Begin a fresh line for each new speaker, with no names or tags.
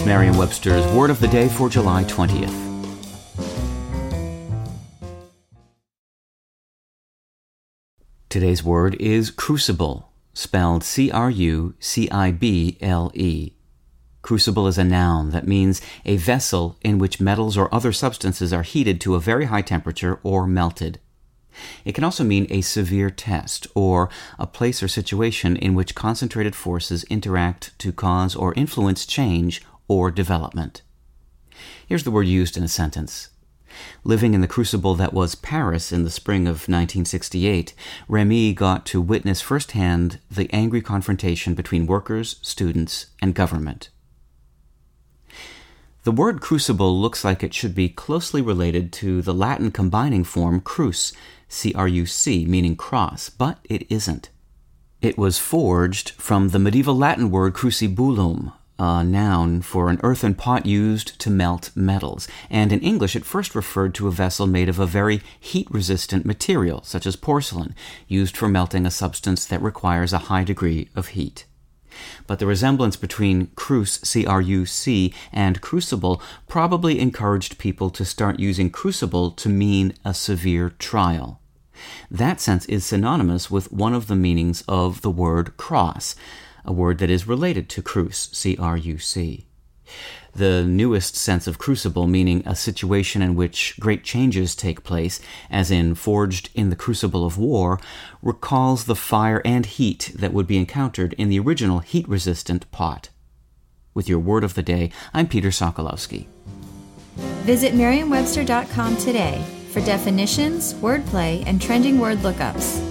It's Merriam-Webster's Word of the Day for July 20th. Today's word is crucible, spelled C-R-U-C-I-B-L-E. Crucible is a noun that means a vessel in which metals or other substances are heated to a very high temperature or melted. It can also mean a severe test or a place or situation in which concentrated forces interact to cause or influence change or development. Here's the word used in a sentence. Living in the crucible that was Paris in the spring of 1968, Remi got to witness firsthand the angry confrontation between workers, students, and government. The word crucible looks like it should be closely related to the Latin combining form cruce, C R U C, meaning cross, but it isn't. It was forged from the medieval Latin word crucibulum, a noun for an earthen pot used to melt metals, and in English it first referred to a vessel made of a very heat resistant material, such as porcelain, used for melting a substance that requires a high degree of heat but the resemblance between cruce, C R U C, and crucible probably encouraged people to start using crucible to mean a severe trial. That sense is synonymous with one of the meanings of the word cross, a word that is related to cruce, C R U C the newest sense of crucible, meaning a situation in which great changes take place, as in forged in the crucible of war, recalls the fire and heat that would be encountered in the original heat resistant pot. With your word of the day, I'm Peter Sokolowski.
Visit Merriam-Webster.com today for definitions, wordplay, and trending word lookups.